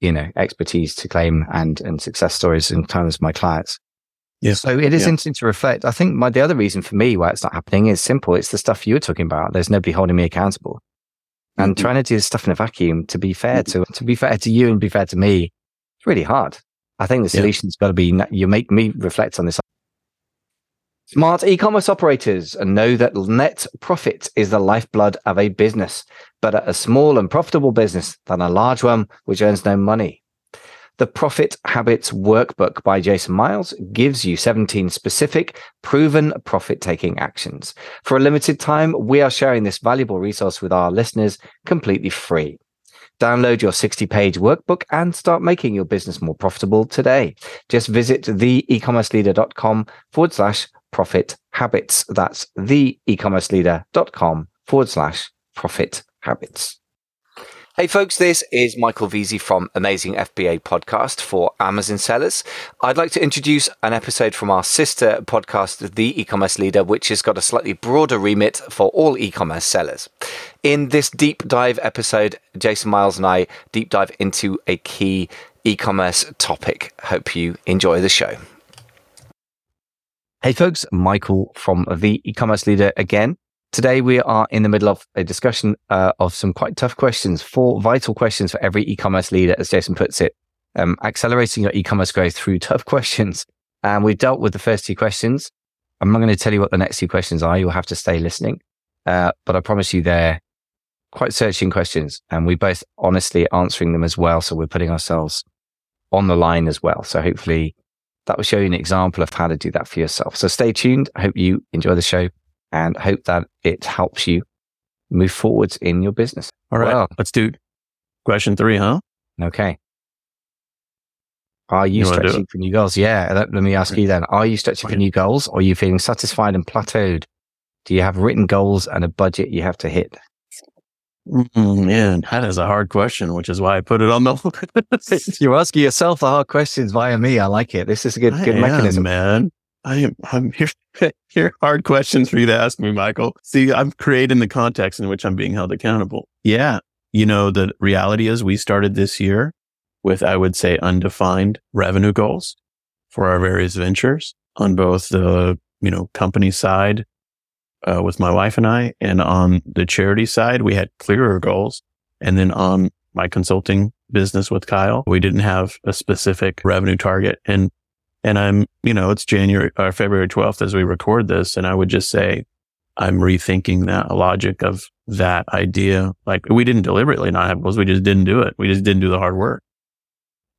you know, expertise to claim and, and success stories in terms of my clients. Yes. So it is Yeah. interesting to reflect. I think my, the other reason for me why it's not happening is simple. It's the stuff you were talking about. There's nobody holding me accountable and Mhm. trying to do this stuff in a vacuum to be fair to, to be fair to you and be fair to me. It's really hard. I think the Yeah. solution's got to be, you make me reflect on this. Smart e-commerce operators know that net profit is the lifeblood of a business, better a small and profitable business than a large one which earns no money. The Profit Habits Workbook by Jason Miles gives you 17 specific, proven profit taking actions. For a limited time, we are sharing this valuable resource with our listeners completely free. Download your 60 page workbook and start making your business more profitable today. Just visit theecommerceleader.com forward slash profit habits. That's theecommerceleader.com forward slash profit habits. Hey folks, this is Michael Veazey from Amazing FBA podcast for Amazon sellers. I'd like to introduce an episode from our sister podcast, The E-commerce Leader, which has got a slightly broader remit for all e-commerce sellers. In this deep dive episode, Jason Miles and I deep dive into a key e-commerce topic. Hope you enjoy the show. Hey folks, Michael from The E-commerce Leader again. Today, we are in the middle of a discussion uh, of some quite tough questions, four vital questions for every e-commerce leader, as Jason puts it, um, accelerating your e-commerce growth through tough questions. And we've dealt with the first two questions. I'm not going to tell you what the next two questions are. You'll have to stay listening. Uh, but I promise you they're quite searching questions and we both honestly answering them as well. So we're putting ourselves on the line as well. So hopefully that will show you an example of how to do that for yourself. So stay tuned. I hope you enjoy the show and hope that it helps you move forwards in your business. All right. Well, Let's do question three, huh? okay. Are you, You stretching for new goals? Yeah. Let, let me ask you then. Are you stretching for new goals or are you feeling satisfied and plateaued? Do you have written goals and a budget you have to hit? Mm, man, that is a hard question, which is why I put it on the list. You're asking yourself the hard questions via me. I like it. This is a good, I good am, mechanism. man. I am. I'm here. here hard questions for you to ask me, Michael. See, I'm creating the context in which I'm being held accountable. Yeah, you know the reality is we started this year with, I would say, undefined revenue goals for our various ventures on both the you know company side uh, with my wife and I, and on the charity side, we had clearer goals. And then on my consulting business with Kyle, we didn't have a specific revenue target. And and I'm, you know, it's January or February 12th as we record this. And I would just say I'm rethinking that logic of that idea. Like we didn't deliberately not have goals. We just didn't do it. We just didn't do the hard work.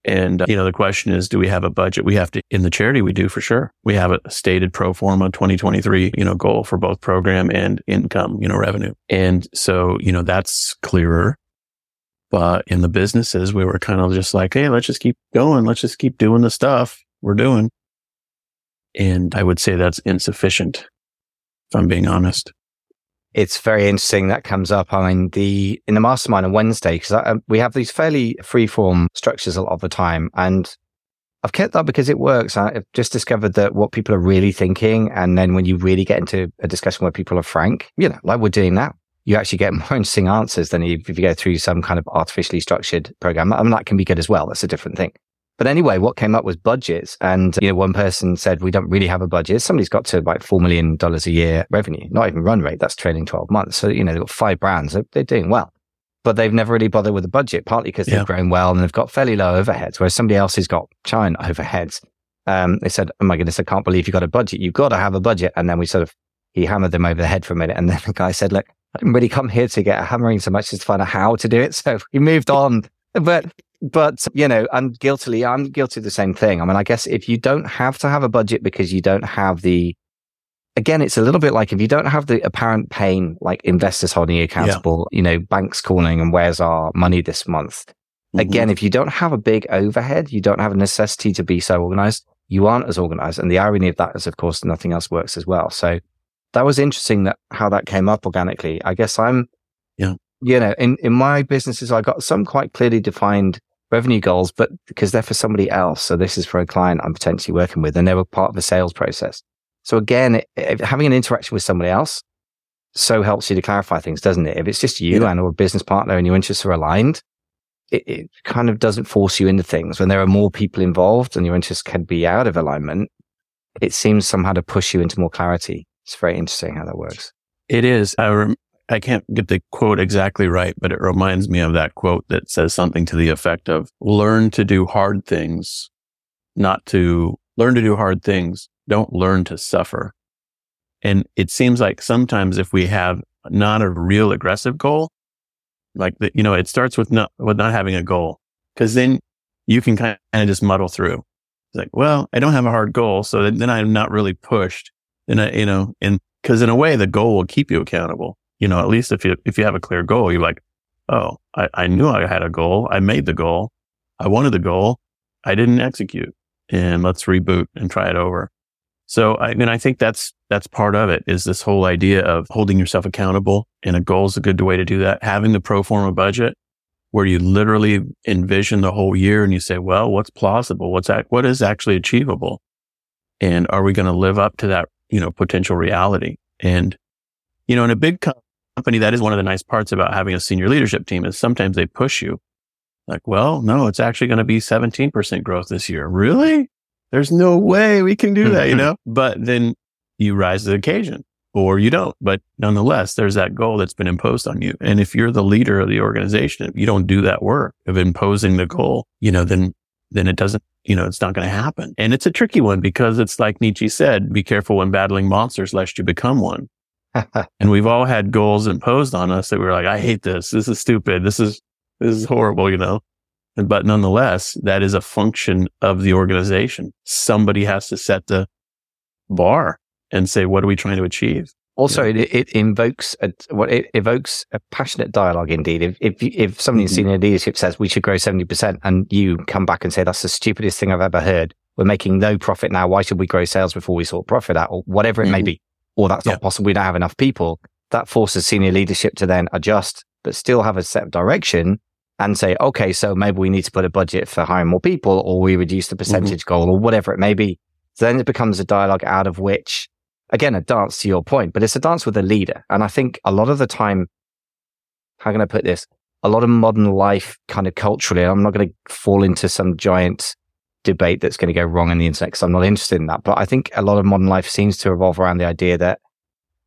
And, you know, the question is, do we have a budget? We have to, in the charity, we do for sure. We have a stated pro forma 2023, you know, goal for both program and income, you know, revenue. And so, you know, that's clearer. But in the businesses, we were kind of just like, Hey, let's just keep going. Let's just keep doing the stuff we're doing. And I would say that's insufficient, if I'm being honest. It's very interesting that comes up. I mean, the in the mastermind on Wednesday because uh, we have these fairly free form structures a lot of the time, and I've kept that because it works. I've just discovered that what people are really thinking, and then when you really get into a discussion where people are frank, you know, like we're doing now, you actually get more interesting answers than if you go through some kind of artificially structured program. I mean, that can be good as well. That's a different thing. But anyway, what came up was budgets. And, you know, one person said, we don't really have a budget. Somebody's got to like $4 million a year revenue, not even run rate. That's trailing 12 months. So, you know, they've got five brands. They're, they're doing well, but they've never really bothered with a budget, partly because Yeah. they've grown well and they've got fairly low overheads, whereas somebody else has got giant overheads. Um, they said, Oh my goodness, I can't believe you got a budget. You've got to have a budget. And then we sort of, he hammered them over the head for a minute. And then the guy said, look, I didn't really come here to get a hammering so much as to find out how to do it. So he moved on. But but you know, and guiltily, I'm guilty of the same thing. I mean, I guess if you don't have to have a budget because you don't have the, again, it's a little bit like if you don't have the apparent pain, like investors holding you accountable, you know, banks calling and where's our money this month? Again, mm-hmm. if you don't have a big overhead, you don't have a necessity to be so organized. You aren't as organized, and the irony of that is, of course, nothing else works as well. So that was interesting that how that came up organically. I guess I'm, Yeah. you know, in in my businesses, I got some quite clearly defined revenue goals, but because they're for somebody else. So this is for a client I'm potentially working with and they were part of the sales process. So again, having an interaction with somebody else so helps you to clarify things, doesn't it? If it's just you Yeah. and or a business partner and your interests are aligned, it, it kind of doesn't force you into things. When there are more people involved and your interests can be out of alignment, it seems somehow to push you into more clarity. It's very interesting how that works. It is. I rem- I can't get the quote exactly right, but it reminds me of that quote that says something to the effect of learn to do hard things, not to learn to do hard things. Don't learn to suffer. And it seems like sometimes if we have not a real aggressive goal, like you know, it starts with not, with not having a goal because then you can kind of just muddle through. It's like, well, I don't have a hard goal. So then, I'm not really pushed. And I, you know, and cause in a way, the goal will keep you accountable. You know, at least if you, if you have a clear goal, you're like, Oh, I, I knew I had a goal. I made the goal. I wanted the goal. I didn't execute and let's reboot and try it over. So I mean, I think that's, that's part of it is this whole idea of holding yourself accountable and a goal is a good way to do that. Having the pro forma budget where you literally envision the whole year and you say, well, what's plausible? What's that? What is actually achievable? And are we going to live up to that, you know, potential reality? And, you know, in a big company, that is one of the nice parts about having a senior leadership team is sometimes they push you like, well, no, it's actually going to be 17% growth this year. Really? There's no way we can do that, you mm-hmm. know? But then you rise to the occasion or you don't. But nonetheless, there's that goal that's been imposed on you. And if you're the leader of the organization, if you don't do that work of imposing the goal, you know, then, then it doesn't, you know, it's not going to happen. And it's a tricky one because it's like Nietzsche said, be careful when battling monsters lest you become one. and we've all had goals imposed on us that we are like, I hate this. This is stupid. This is, this is horrible, you know? But nonetheless, that is a function of the organization. Somebody has to set the bar and say, what are we trying to achieve? Also, yeah. it, it, invokes a, what it evokes a passionate dialogue. Indeed, if if, if somebody mm-hmm. in senior leadership says we should grow seventy percent, and you come back and say that's the stupidest thing I've ever heard, we're making no profit now. Why should we grow sales before we sort profit out, or whatever it mm-hmm. may be, or that's yeah. not possible. We don't have enough people. That forces senior leadership to then adjust, but still have a set of direction and say, okay, so maybe we need to put a budget for hiring more people, or we reduce the mm-hmm. percentage mm-hmm. goal, or whatever it may be. So then it becomes a dialogue out of which again, a dance to your point, but it's a dance with a leader. And I think a lot of the time, how can I put this? A lot of modern life kind of culturally, I'm not going to fall into some giant debate that's going to go wrong in the internet because I'm not interested in that. But I think a lot of modern life seems to revolve around the idea that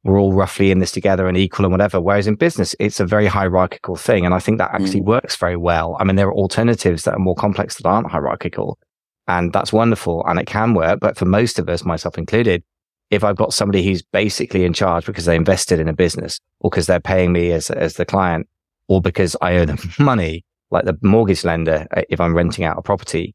we're all roughly in this together and equal and whatever. Whereas in business, it's a very hierarchical thing. And I think that actually mm. works very well. I mean, there are alternatives that are more complex that aren't hierarchical. And that's wonderful and it can work. But for most of us, myself included, if I've got somebody who's basically in charge because they invested in a business or because they're paying me as, as the client or because I owe them money, like the mortgage lender, uh, if I'm renting out a property,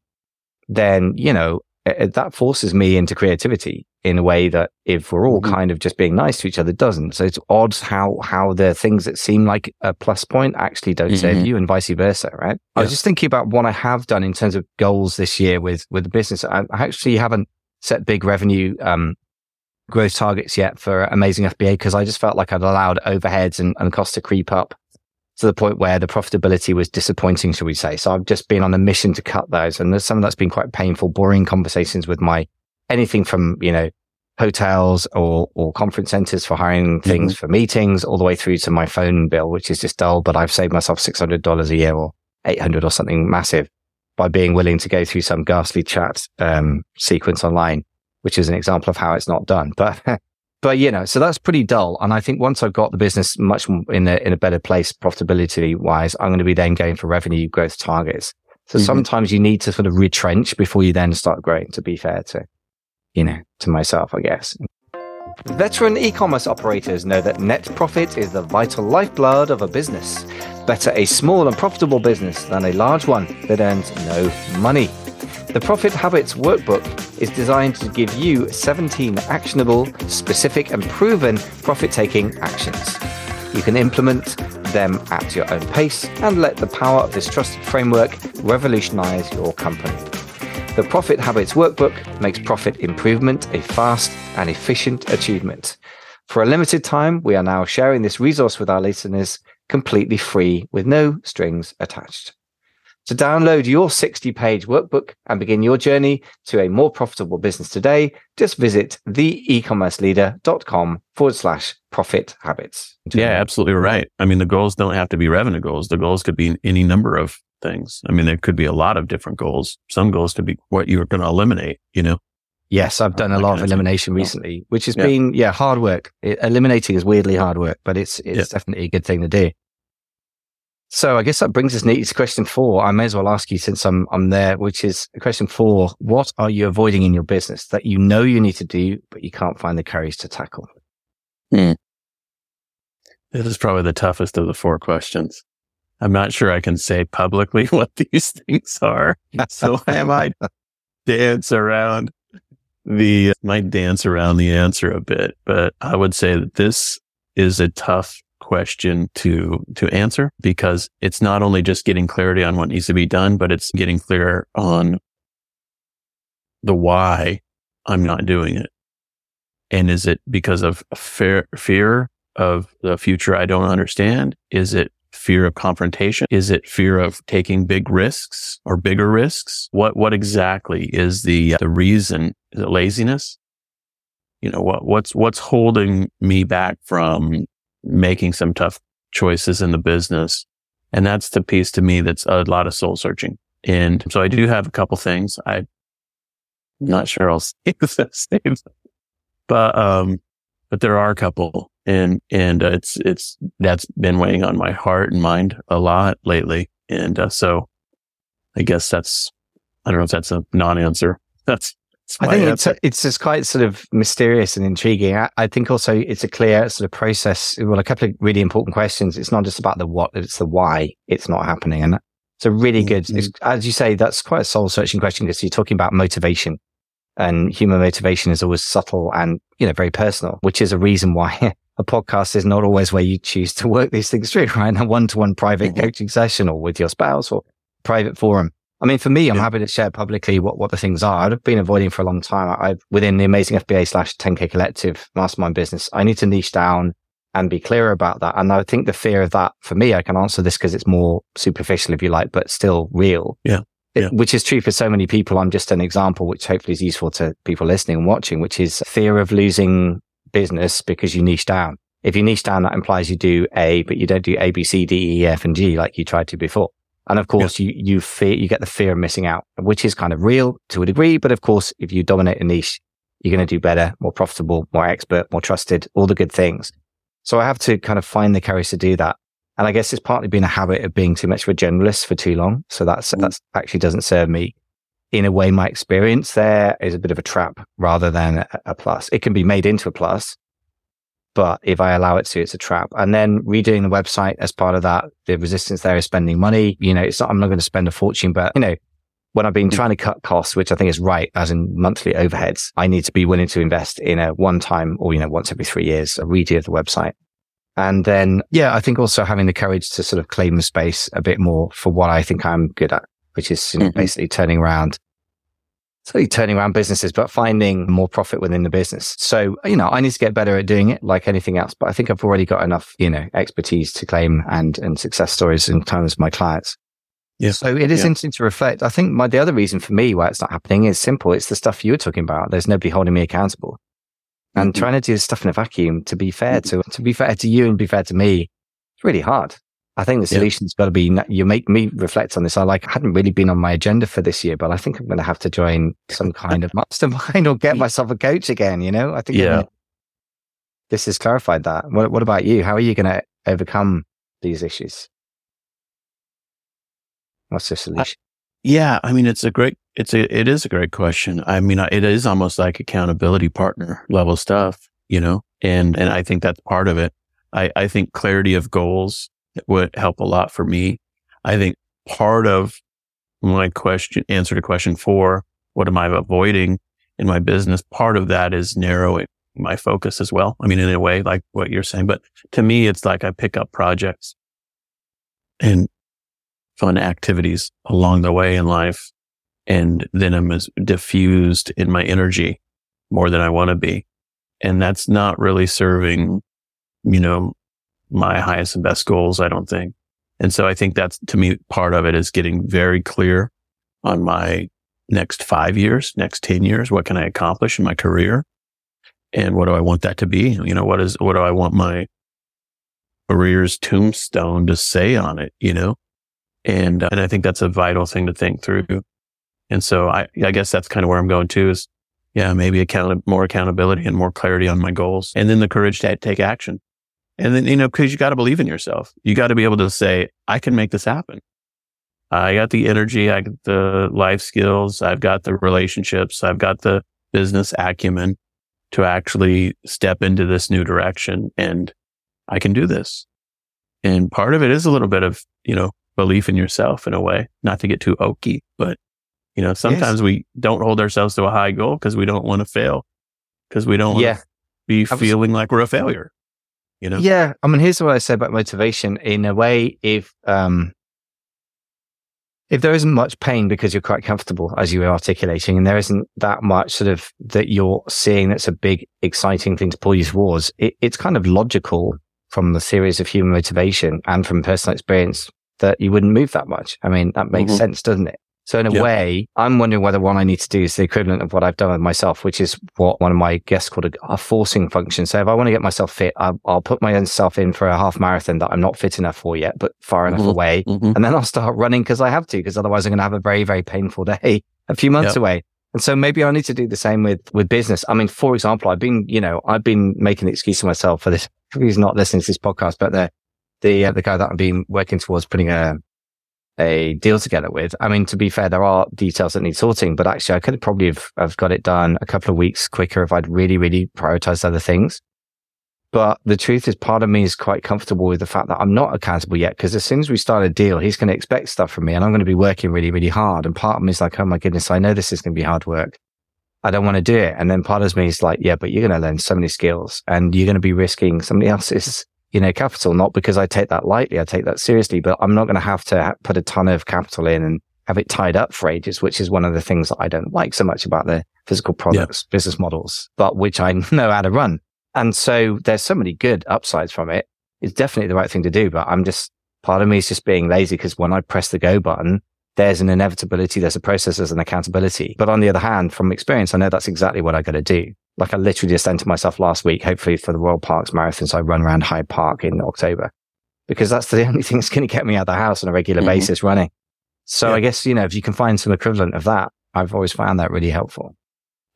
then, you know, that forces me into creativity in a way that if we're all mm-hmm. kind of just being nice to each other doesn't. So it's odd how, how the things that seem like a plus point actually don't mm-hmm. serve you and vice versa, right? Yeah. I was just thinking about what I have done in terms of goals this year with, with the business. I, I actually haven't set big revenue, um, growth targets yet for Amazing FBA because I just felt like I'd allowed overheads and, and costs to creep up to the point where the profitability was disappointing, shall we say. So I've just been on a mission to cut those. And there's some of that's been quite painful, boring conversations with my anything from, you know, hotels or, or conference centers for hiring things mm-hmm. for meetings all the way through to my phone bill, which is just dull, but I've saved myself $600 a year or 800 or something massive by being willing to go through some ghastly chat um, sequence online which is an example of how it's not done. But, but you know, so that's pretty dull. And I think once I've got the business much in a, in a better place profitability wise, I'm going to be then going for revenue growth targets. So mm-hmm. sometimes you need to sort of retrench before you then start growing, to be fair to, you know, to myself, I guess. Veteran e-commerce operators know that net profit is the vital lifeblood of a business. Better a small and profitable business than a large one that earns no money. The Profit Habits Workbook is designed to give you 17 actionable, specific, and proven profit taking actions. You can implement them at your own pace and let the power of this trusted framework revolutionize your company. The Profit Habits Workbook makes profit improvement a fast and efficient achievement. For a limited time, we are now sharing this resource with our listeners completely free with no strings attached. To download your 60 page workbook and begin your journey to a more profitable business today, just visit theecommerceleader.com forward slash profit habits. Yeah, absolutely right. I mean, the goals don't have to be revenue goals. The goals could be any number of things. I mean, there could be a lot of different goals. Some goals could be what you're going to eliminate, you know? Yes, I've done a lot of elimination recently, which has yeah. been, yeah, hard work. It, eliminating is weirdly hard work, but it's, it's yeah. definitely a good thing to do. So I guess that brings us neatly to question four. I may as well ask you since I'm, I'm there, which is question four. What are you avoiding in your business that you know you need to do, but you can't find the courage to tackle? Hmm. This is probably the toughest of the four questions. I'm not sure I can say publicly what these things are. So I might dance around the, might dance around the answer a bit, but I would say that this is a tough question to, to answer because it's not only just getting clarity on what needs to be done, but it's getting clear on the why I'm not doing it. And is it because of fear, fear of the future I don't understand? Is it fear of confrontation? Is it fear of taking big risks or bigger risks? What, what exactly is the, the reason? Is it laziness? You know, what, what's, what's holding me back from making some tough choices in the business? And that's the piece to me that's a lot of soul searching. And so I do have a couple things. I'm not sure I'll say them, but, um, but there are a couple and and uh, it's it's that's been weighing on my heart and mind a lot lately. And uh, so, I guess that's I don't know if that's a non-answer. That's, I think it's it's just quite sort of mysterious and intriguing. I, I, think also it's a clear sort of process. Well, a couple of really important questions. It's not just about the what; it's the why it's not happening, and it's a really good. Mm-hmm. as you say, that's quite a soul searching question because you're talking about motivation, and human motivation is always subtle and you know very personal, which is a reason why a podcast is not always where you choose to work these things through, right? A one to one private mm-hmm. coaching session or with your spouse or private forum. I mean, for me, I'm yeah. happy to share publicly what, what the things are. I've been avoiding for a long time. I've within the amazing FBA slash 10K collective mastermind business. I need to niche down and be clear about that. And I think the fear of that for me, I can answer this because it's more superficial, if you like, but still real. Yeah. yeah. which is true for so many people. I'm just an example, which hopefully is useful to people listening and watching, which is fear of losing business because you niche down. If you niche down, that implies you do A, but you don't do A, B, C, D, E, F, and G like you tried to before. And of course, yeah. you, you fear, you get the fear of missing out, which is kind of real to a degree. But of course, if you dominate a niche, you're going to do better, more profitable, more expert, more trusted, all the good things. So I have to kind of find the courage to do that. And I guess it's partly been a habit of being too much of a generalist for too long. So that's, mm. that's actually doesn't serve me. In a way, my experience there is a bit of a trap rather than a, a plus. It can be made into a plus, but if I allow it to, it's a trap. And then redoing the website as part of that, the resistance there is spending money. You know, it's not, I'm not going to spend a fortune, but you know, when I've been mm. trying to cut costs, which I think is right, as in monthly overheads, I need to be willing to invest in a one time or, you know, once every three years, a redo of the website. And then, yeah, I think also having the courage to sort of claim the space a bit more for what I think I'm good at, which is you know, mm-hmm. basically turning around certainly turning around businesses, but finding more profit within the business. So, you know, I need to get better at doing it like anything else, but I think I've already got enough, you know, expertise to claim and, and success stories in terms of my clients. Yeah. So it is yeah. interesting to reflect. I think my, the other reason for me why it's not happening is simple. It's the stuff you were talking about. There's nobody holding me accountable and mm-hmm. trying to do stuff in a vacuum to be fair to, to be fair to you and be fair to me. It's really hard. I think the solution's yeah. got to be, you make me reflect on this. I like, hadn't really been on my agenda for this year, but I think I'm going to have to join some kind of mastermind or get myself a coach again. You know, I think yeah. this has clarified that. What, what about you? How are you going to overcome these issues? What's the solution? yeah. I mean, it's a great, it's a, it is a great question. I mean, it is almost like accountability partner level stuff, you know, and, and I think that's part of it. I, I think clarity of goals would help a lot for me. I think part of my question, answer to question four, what am I avoiding in my business? Part of that is narrowing my focus as well. I mean, in a way, like what you're saying, but to me, it's like I pick up projects and fun activities along the way in life. And then I'm as diffused in my energy more than I want to be. And that's not really serving, you know, my highest and best goals, I don't think. And so I think that's to me, part of it is getting very clear on my next five years, next 10 years. What can I accomplish in my career? And what do I want that to be? You know, what is, what do I want my career's tombstone to say on it? You know, And, uh, and I think that's a vital thing to think through. And so I, I guess that's kind of where I'm going to is, yeah, maybe account, more accountability and more clarity on my goals and then the courage to take action. And then, you know, cause you got to believe in yourself. You got to be able to say, I can make this happen. I got the energy. I got the life skills. I've got the relationships. I've got the business acumen to actually step into this new direction and I can do this. And part of it is a little bit of, you know, belief in yourself in a way, not to get too oaky, but you know, sometimes yes. we don't hold ourselves to a high goal because we don't want to fail because we don't want yeah. to be was, feeling like we're a failure. You know? Yeah. I mean, here's what I say about motivation. In a way, if, um, if there isn't much pain because you're quite comfortable as you were articulating and there isn't that much sort of that you're seeing that's a big exciting thing to pull you towards it, it's kind of logical from the series of human motivation and from personal experience that you wouldn't move that much i mean that makes mm-hmm. sense doesn't it so in a yep. way, I'm wondering whether what I need to do is the equivalent of what I've done with myself, which is what one of my guests called a, a forcing function. So if I want to get myself fit, I, will put myself in for a half marathon that I'm not fit enough for yet, but far enough mm-hmm. away. Mm-hmm. And then I'll start running because I have to, because otherwise I'm going to have a very, very painful day a few months yep. away. And so maybe I need to do the same with, with business. I mean, for example, I've been, you know, I've been making an excuse for myself for this. He's not listening to this podcast, but the, the, uh, the guy that I've been working towards putting a, a deal together with. I mean, to be fair, there are details that need sorting, but actually I could probably have, have got it done a couple of weeks quicker if I'd really, really prioritized other things. But the truth is part of me is quite comfortable with the fact that I'm not accountable yet. Cause as soon as we start a deal, he's going to expect stuff from me and I'm going to be working really, really hard. And part of me is like, Oh my goodness, I know this is going to be hard work. I don't want to do it. And then part of me is like, yeah, but you're going to learn so many skills and you're going to be risking somebody else's you know, capital, not because I take that lightly. I take that seriously, but I'm not going to have to put a ton of capital in and have it tied up for ages, which is one of the things that I don't like so much about the physical products yeah. business models, but which I know how to run. And so there's so many good upsides from it. It's definitely the right thing to do, but I'm just, part of me is just being lazy because when I press the go button, there's an inevitability, there's a process, there's an accountability. But on the other hand, from experience, I know that's exactly what I got to do. Like I literally just entered myself last week, hopefully for the Royal Parks Marathon. So I run around Hyde Park in October because that's the only thing that's going to get me out of the house on a regular mm-hmm. basis running. So yeah. I guess, you know, if you can find some equivalent of that, I've always found that really helpful.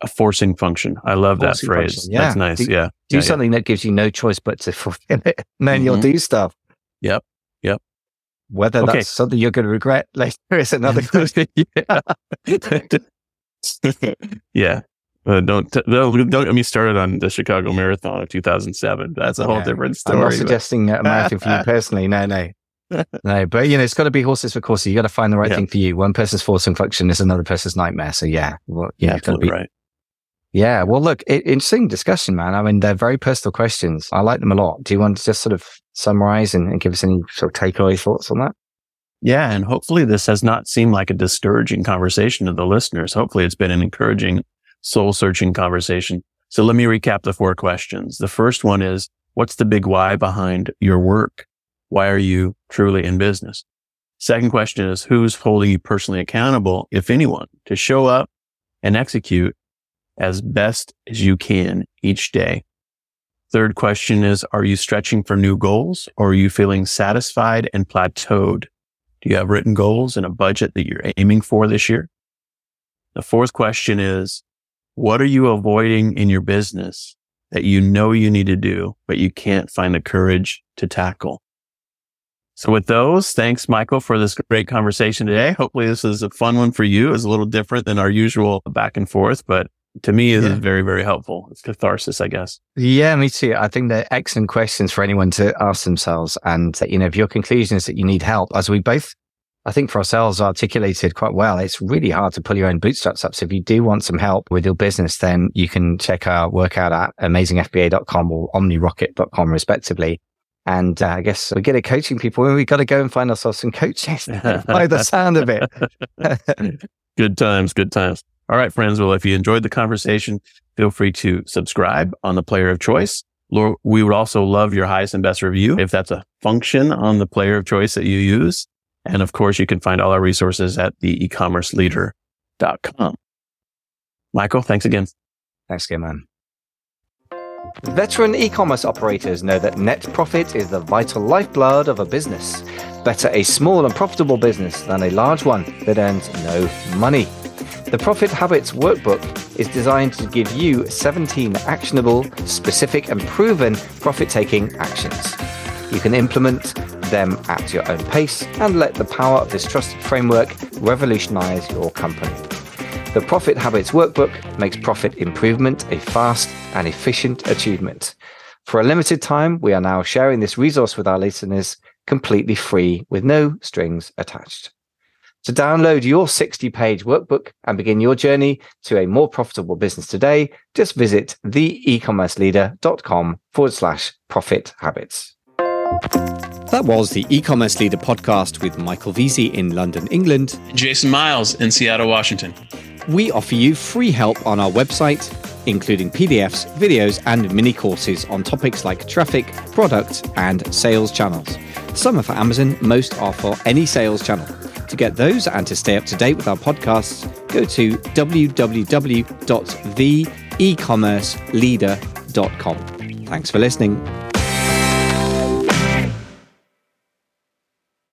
A forcing function. I love forcing that phrase. Yeah. That's nice. Do, yeah. Do yeah, something yeah. that gives you no choice but to fulfill it. And then mm-hmm. you'll do stuff. Yep. Yep. Whether okay. that's something you're going to regret later is another question. yeah. Uh, don't, don't don't get me started on the Chicago Marathon of 2007. That's a whole yeah, different story. I'm not suggesting a marathon for you personally. No, no, no. But you know, it's got to be horses for courses. You got to find the right yeah. thing for you. One person's forcing function is another person's nightmare. So yeah, well, yeah, absolutely be, right. Yeah. Well, look, it, interesting discussion, man. I mean, they're very personal questions. I like them a lot. Do you want to just sort of summarize and, and give us any sort of takeaway thoughts on that? Yeah. And hopefully this has not seemed like a discouraging conversation to the listeners. Hopefully it's been an encouraging soul searching conversation. So let me recap the four questions. The first one is, what's the big why behind your work? Why are you truly in business? Second question is, who's holding you personally accountable, if anyone, to show up and execute as best as you can each day? Third question is, are you stretching for new goals or are you feeling satisfied and plateaued? Do you have written goals and a budget that you're aiming for this year? The fourth question is, what are you avoiding in your business that you know you need to do, but you can't find the courage to tackle? So with those, thanks, Michael, for this great conversation today. Hopefully this is a fun one for you. It's a little different than our usual back and forth, but to me, it yeah. very, very helpful. It's catharsis, I guess. Yeah, me too. I think they're excellent questions for anyone to ask themselves. And, you know, if your conclusion is that you need help, as we both I think for ourselves articulated quite well. It's really hard to pull your own bootstraps up. So if you do want some help with your business, then you can check our workout at amazingfba.com or omnirocket.com respectively. And uh, I guess we get a coaching people. we've got to go and find ourselves some coaches by the sound of it. good times, good times. All right, friends. Well, if you enjoyed the conversation, feel free to subscribe on the player of choice. We would also love your highest and best review if that's a function on the player of choice that you use. And of course, you can find all our resources at the ecommerceleader.com. Michael, thanks again. Thanks again, man. Veteran e commerce operators know that net profit is the vital lifeblood of a business. Better a small and profitable business than a large one that earns no money. The Profit Habits Workbook is designed to give you 17 actionable, specific, and proven profit taking actions. You can implement them at your own pace and let the power of this trusted framework revolutionize your company. The Profit Habits Workbook makes profit improvement a fast and efficient achievement. For a limited time, we are now sharing this resource with our listeners completely free with no strings attached. To download your 60 page workbook and begin your journey to a more profitable business today, just visit theecommerceleader.com forward slash profit habits. That was the e-commerce leader podcast with Michael Veazey in London, England. Jason Miles in Seattle, Washington. We offer you free help on our website, including PDFs, videos, and mini courses on topics like traffic, product, and sales channels. Some are for Amazon, most are for any sales channel. To get those and to stay up to date with our podcasts, go to www.theecommerceleader.com. Thanks for listening.